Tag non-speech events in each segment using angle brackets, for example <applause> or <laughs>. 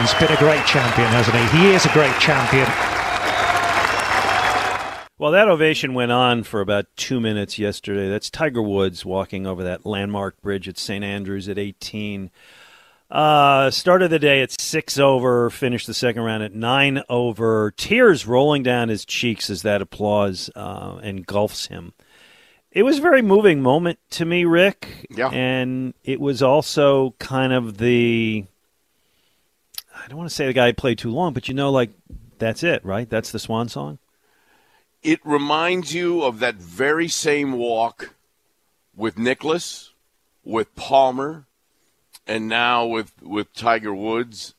He's been a great champion, hasn't he? He is a great champion. Well, that ovation went on for about two minutes yesterday. That's Tiger Woods walking over that landmark bridge at St. Andrews at 18. Uh, of the day at six over, finished the second round at nine over. Tears rolling down his cheeks as that applause uh, engulfs him. It was a very moving moment to me, Rick. Yeah. And it was also kind of the I don't want to say the guy played too long, but you know, like that's it, right? That's the swan song. It reminds you of that very same walk with Nicklaus, with Palmer, and now with with Tiger Woods.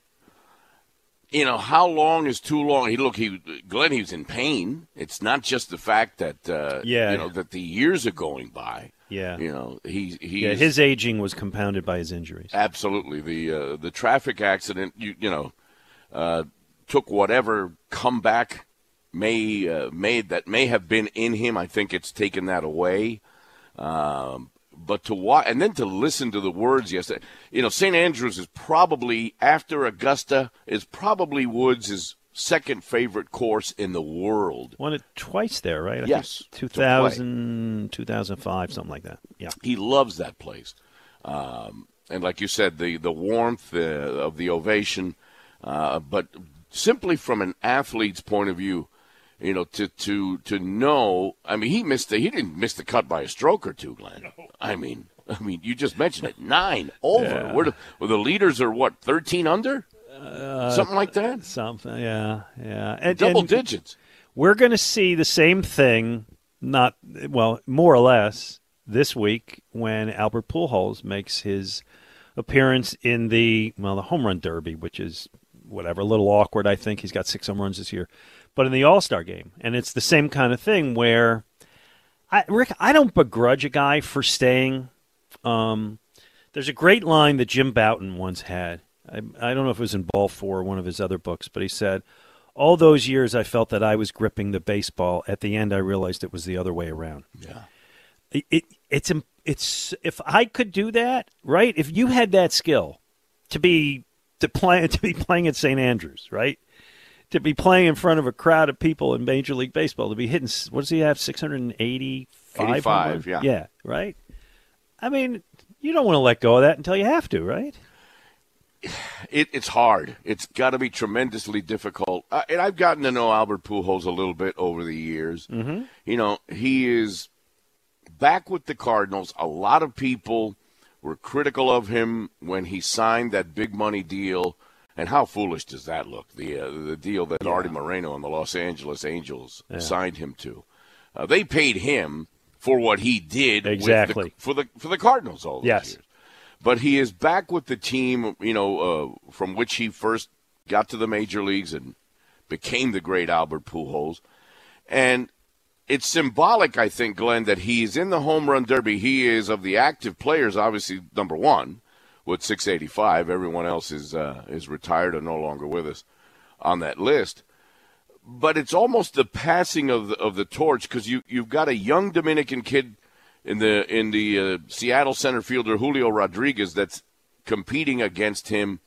You know how long is too long? He look, he Glenn, he was in pain. It's not just the fact that uh, Yeah. you know that the years are going by. Yeah. You know he he Yeah, his aging was compounded by his injuries. Absolutely, the uh, the traffic accident, you you know, uh, took whatever comeback may uh, made that may have been in him. I think it's taken that away. Um, but to watch and then to listen to the words yesterday, you know, St. Andrews is probably after Augusta is probably Woods' second favorite course in the world. Won it twice there, right? I Yes, 2000, 2005, something like that. Yeah. He loves that place, um, and like you said, the the warmth uh, of the ovation. Uh, but simply from an athlete's point of view, you know, to to to know. I mean, he missed the, he didn't miss the cut by a stroke or two, Glenn. I mean, <laughs> I mean, you just mentioned it, nine over. Yeah. Where the, well, the leaders are what thirteen under, something like that, Something, yeah, yeah. And, double and digits. We're going to see the same thing, not well, more or less, this week when Albert Pujols makes his appearance in the well, the home run derby, which is whatever, a little awkward. I think he's got six home runs this year, but in the All Star game, and it's the same kind of thing where, I, Rick, I don't begrudge a guy for staying. Um, there's a great line that Jim Bouton once had. I, I don't know if it was in Ball Four or one of his other books, but he said, "All those years, I felt that I was gripping the baseball. At the end, I realized it was the other way around." Yeah. It, it it's it's if I could do that, right? If you had that skill to be to play <laughs> to be playing at St. Andrews, right? To be playing in front of a crowd of people in Major League Baseball, to be hitting what does he have? Six hundred and eighty-five. 85, yeah. yeah, right. I mean, you don't want to let go of that until you have to, right? It, it's hard. It's got to be tremendously difficult. Uh, and I've gotten to know Albert Pujols a little bit over the years. Mm-hmm. You know, he is back with the Cardinals. A lot of people were critical of him when he signed that big money deal. And how foolish does that look? The uh, the deal that Artie Moreno and the Los Angeles Angels signed him to. Uh, they paid him for what he did with the- Exactly. for the for the Cardinals all those Yes. years but he is back with the team, you know, uh, from which he first got to the major leagues and became the great Albert Pujols. And it's symbolic, I think, Glenn, that he's in the home run derby. He is of the active players, obviously number one with 685. Everyone else is uh, is retired or no longer with us on that list. But it's almost the passing of the, of the torch because you you've got a young Dominican kid in the in the uh, Seattle center fielder Julio Rodriguez that's competing against him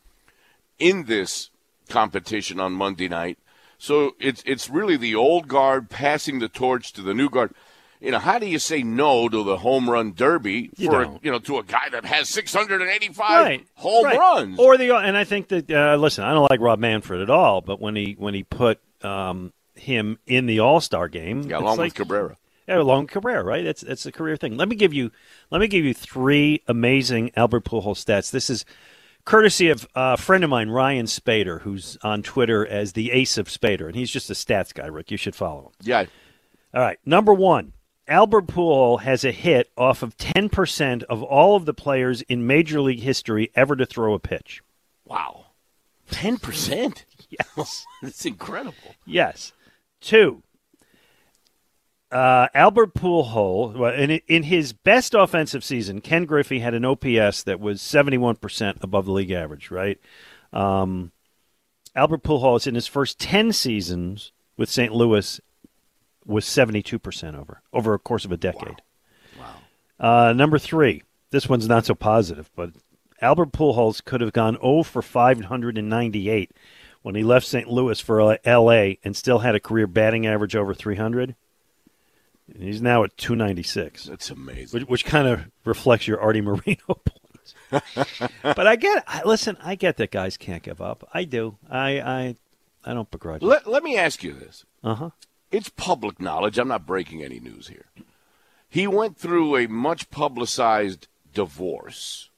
in this competition on Monday night. So it's it's really the old guard passing the torch to the new guard. You know, how do you say no to the home run derby You for don't. you know to a guy that has 685 right, home right. runs? Or the and I think that uh, listen, I don't like Rob Manfred at all, but when he when he put um, him in the All Star game. Yeah, along like- with Cabrera. Yeah, along with Cabrera, right? That's that's a career thing. Let me give you let me give you three amazing Albert Pujols stats. This is courtesy of a friend of mine, Ryan Spaeder, who's on Twitter as the Ace of Spaeder, and he's just a stats guy. Rick, you should follow him. Yeah. All right, number one, Albert Pujols has a hit off of ten percent of all of the players in Major League history ever to throw a pitch. Wow. 10%? <laughs> Yes. <laughs> it's incredible. Yes. Two. Uh, Albert Pujols, well, in, in his best offensive season, Ken Griffey had an OPS that was 71% above the league average, right? Um, Albert Pujols, in his first 10 seasons with St. Louis, was 72% over, over a course of a decade. Wow. Uh, number three. This one's not so positive, but Albert Pujols could have gone 0 for 598 when he left St. Louis for L.A. and still had a career batting average over 300. And he's now at 296, That's amazing. which, which kind of reflects your Artie Moreno <laughs> points. but I get, I, listen, I get that guys can't give up. I do. I, I, I don't begrudge it. Let, let me ask you this. Uh huh. It's public knowledge. I'm not breaking any news here. He went through a much publicized divorce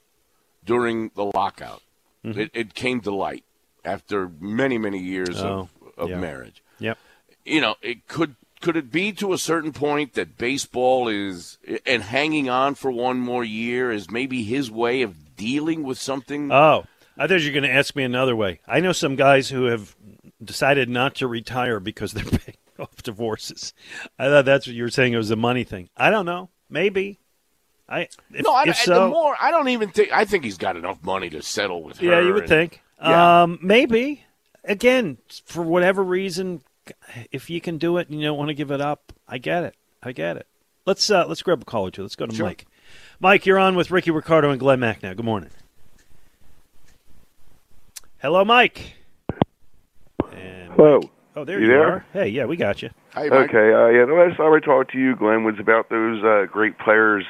during the lockout. Mm-hmm. It, it came to light after many, many years Oh, of, of yeah. marriage. Yep. You know, it could could it be to a certain point that baseball is and hanging on for one more year is maybe his way of dealing with something? Oh, I thought you were going to ask me another way. I know some guys who have decided not to retire because they're <laughs> paying off divorces. I thought that's what you were saying. It was a money thing. I don't know. Maybe. I if, no, I, if so, the more I don't even think I think he's got enough money to settle with her. yeah, you would and- think. Yeah. Um, maybe. Again, for whatever reason, if you can do it and you don't want to give it up, I get it. I get it. Let's uh, let's grab a call or two. Let's go to Sure. Mike. Mike, you're on with Ricky Ricardo and Glenn Macnow. Good morning. Hello, Mike. And Hello. Oh, there You you, there? are. Hey, yeah, we got you. Hey, Mike. Okay. Uh, yeah, the last time I talked to you, Glenn, was about those uh, great players,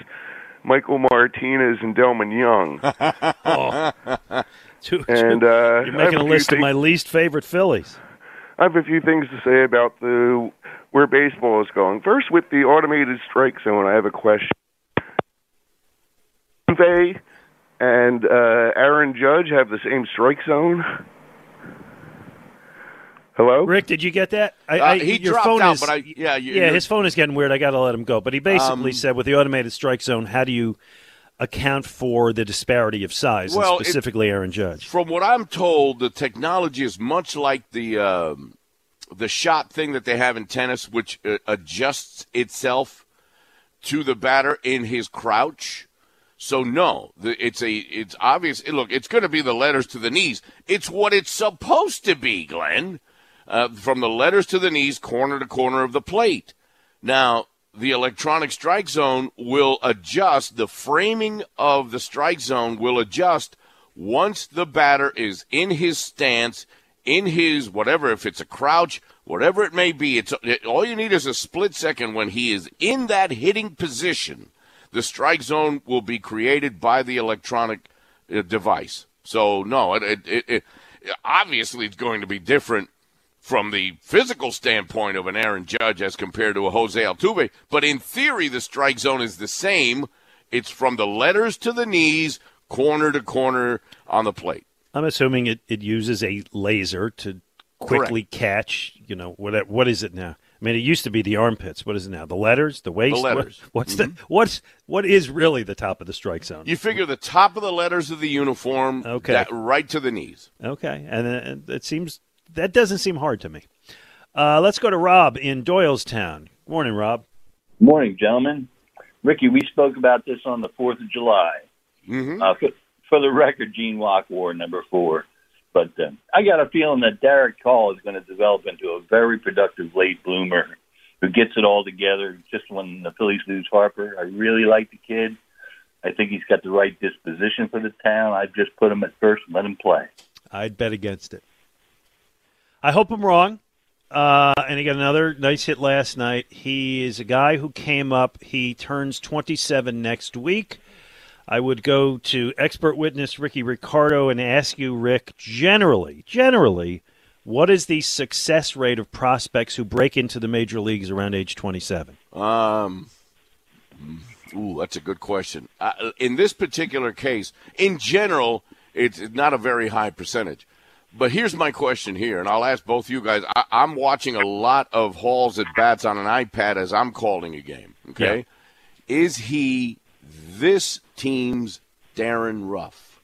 Michael Martinez and Delmon Young. <laughs> <laughs> Two, And two- uh, you're making a few list of my least favorite Phillies. I have a few things to say about the where baseball is going. First, with the automated strike zone, I have a question. They and uh, Aaron Judge have the same strike zone? Hello. Rick, did you get that? I, Uh, I, he your dropped phone out, is, but I yeah you, yeah, his phone is getting weird. I got to let him go. But he basically Um, said, with the automated strike zone, how do you account for the disparity of size, Well, it- specifically Aaron Judge? From what I'm told, the technology is much like the um, the shot thing that they have in tennis, which uh, adjusts itself to the batter in his crouch. So no, the, it's a it's obvious. Look, it's going to be the letters to the knees. It's what it's supposed to be, Glenn. Uh, from the letters to the knees, corner to corner of the plate. Now, the electronic strike zone will adjust, the framing of the strike zone will adjust once the batter is in his stance, in his whatever, if it's a crouch, whatever it may be. It's it, all you need is a split second when he is in that hitting position. The strike zone will be created by the electronic uh, device. So no, it, it, it, obviously it's going to be different from the physical standpoint of an Aaron Judge as compared to a Jose Altuve. But in theory, the strike zone is the same. It's from the letters to the knees, corner to corner on the plate. I'm assuming it, it uses a laser to quickly catch. You know what? What is it now? I mean, it used to be the armpits. What is it now? The letters, the waist. The letters. Mm-hmm. What's the what's what is really the top of the strike zone? You figure the top of the letters of the uniform, Okay. that right to the knees. Okay, and uh, it seems that doesn't seem hard to me. Uh, let's go to Rob in Doylestown. Morning, Rob. Morning, gentlemen. Ricky, we spoke about this on the 4th of July. hmm Uh, for, for the record, Gene Walk wore number four. But uh, I got a feeling that Darick Hall is going to develop into a very productive late bloomer who gets it all together just when the Phillies lose Harper. I really like the kid. I think he's got the right disposition for the town. I'd just put him at first and let him play. I'd bet against it. I hope I'm wrong. Uh, and he got another nice hit last night. He is a guy who came up. He turns 27 next week. I would go to expert witness Ricky Ricardo and ask you, Rick, generally, generally, What is the success rate of prospects who break into the major leagues around age 27? Um, ooh, that's a good question. Uh, in this particular case, in general, it's not a very high percentage. But here's my question here, and I'll ask both of you guys. I, am watching a lot of Hall's at bats on an iPad as I'm calling a game. Okay, yeah. is he this team's Darin Ruf?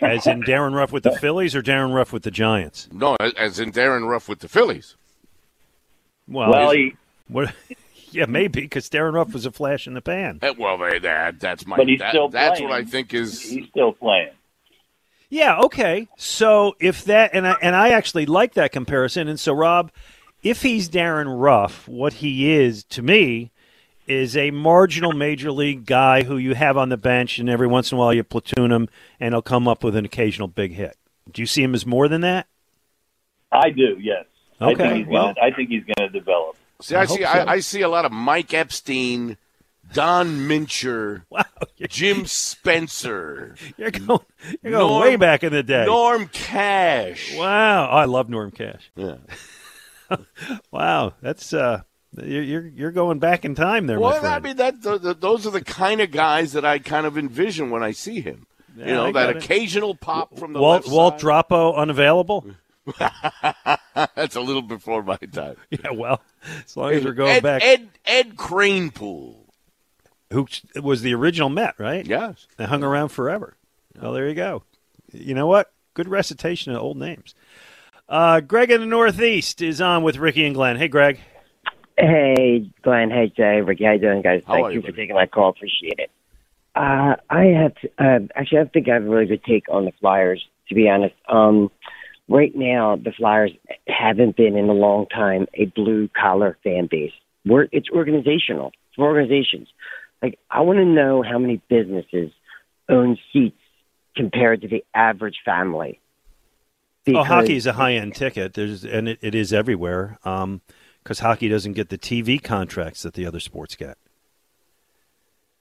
As in Darin Ruf with the Phillies or Darin Ruf with the Giants? No, as in Darin Ruf with the Phillies. Well, well he, <laughs> what, yeah, maybe because Darin Ruf was a flash in the pan. Uh, well, that that's my. But he's that, still That's playing. what I think is. He's still playing. Yeah. Okay. So if that and I, and I actually like that comparison, and so Rob, if he's Darin Ruf, what he is to me is a marginal major league guy who you have on the bench, and every once in a while you platoon him, and he'll come up with an occasional big hit. Do you see him as more than that? I do. Yes. Okay. I think he's well, gonna, I think he's going to develop. See, I, I see. so. I, I see a lot of Mike Epstein, Don Mincher, <laughs> wow, Jim <laughs> Spencer, you're going, you're going Norm- way back in the day. Norm Cash. Wow, oh, I love Norm Cash. Yeah. <laughs> Wow, that's uh, you're you're, going back in time there, my Well, friend. I mean, that th- th- those are the kind of guys that I kind of envision when I see him. Yeah, you know, I that it. occasional pop from the Walt Walt. Dropo unavailable. That's a little before my time. Yeah, well, as long as we're going Ed, back, Ed Ed Kranepool. Who was the original Met, right? Yes. They hung around forever. Well, there you go. You know what? Good recitation of old names. Uh, Greg in the Northeast is on with Ricky and Glenn. Hey, Greg. Hey, Glenn. Hey, Jay. Ricky, how you doing, guys? How Thank you you, for taking my call. Appreciate it. Uh, I have to, uh, actually, I think I have a really good take on the Flyers. To be honest, um, right now the Flyers haven't been in a long time a blue collar fan base. We're, it's organizational. It's for organizations. Like I want to know how many businesses own seats compared to the average family. Oh, hockey is a high end ticket. There's and it, it is everywhere um, because hockey doesn't get the TV contracts that the other sports get.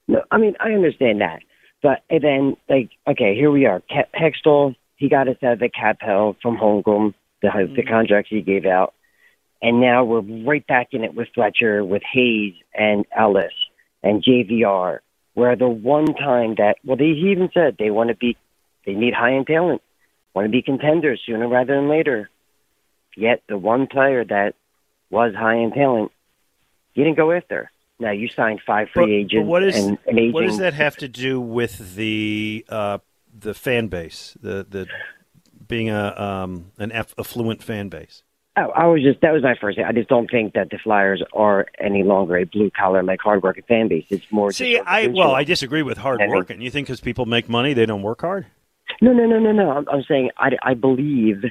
No, I mean I understand that, but and then like okay, here we are. Ke- Hextall, he got us out of the cap hell from Holmgren, the the mm-hmm. contracts he gave out, and now we're right back in it with Fletcher, with Hayes and Ellis and JVR. Where the one time that well, they, he even said they want to be, they need high end talent, want to be contenders sooner rather than later. Yet the one player that was high end talent, he didn't go after. Now you signed five free But- agents but what is and amazing. what does that have to do with the uh, the fan base, the the being a um, an aff- affluent fan base? Oh, I was just that was my first. thing. I just don't think that the Flyers are any longer a blue collar like hard working fan base. It's more. See, I well. I disagree with hard think- working. You think because people make money, they don't work hard? No, no, no, no, no. I'm, I'm saying I, I believe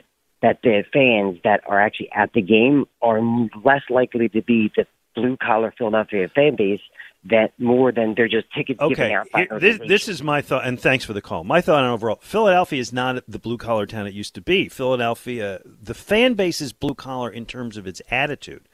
that the fans that are actually at the game are less likely to be the blue collar Philadelphia fan base that more than they're just tickets given Okay, out by this, this is my thought, and thanks for the call. My thought on overall, Philadelphia is not the blue collar town it used to be. Philadelphia, the fan base is blue collar in terms of its attitude.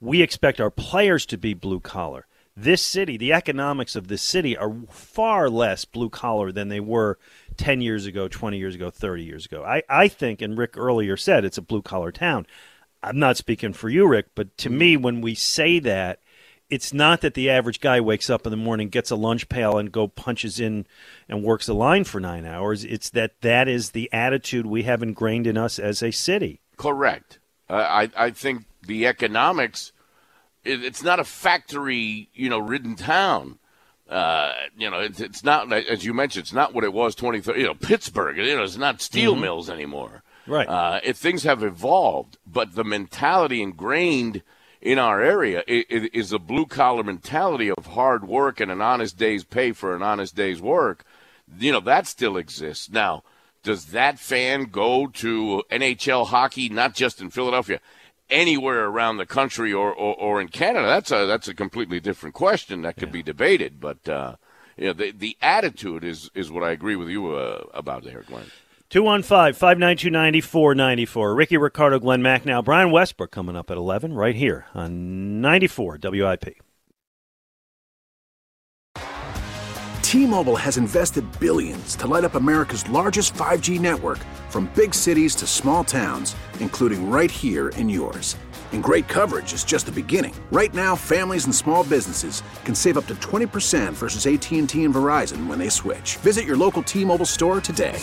We expect our players to be blue collar. This city, the economics of this city are far less blue collar than they were 10 years ago, 20 years ago, 30 years ago. I, I think, and Rick earlier said, it's a blue collar town. I'm not speaking for you, Rick, but to mm-hmm. me, when we say that, it's not that the average guy wakes up in the morning, gets a lunch pail, and go punches in and works a line for nine hours. It's that that is the attitude we have ingrained in us as a city. Correct. Uh, I I think the economics. It, it's not a factory, you know, ridden town. Uh, you know, it's, it's not as you mentioned. It's not what it was twenty. You know, Pittsburgh. You know, it's not steel mills anymore. Right. Uh, it, things have evolved, but the mentality ingrained in our area is a blue collar mentality of hard work and an honest day's pay for an honest day's work. You know that still exists now. Does that fan go to NHL hockey, not just in Philadelphia, anywhere around the country or, or, or in Canada? That's a that's a completely different question that could be debated. But uh, you know, the the attitude is is what I agree with you uh, about there, Glenn. 215 592 9494. Ricky Ricardo, Glenn Macnow. Brian Westbrook coming up at 11 right here on 94 WIP. T-Mobile has invested billions to light up America's largest 5G network from big cities to small towns, including right here in yours. And great coverage is just the beginning. Right now, families and small businesses can save up to 20% versus AT&T and Verizon when they switch. Visit your local T-Mobile store today.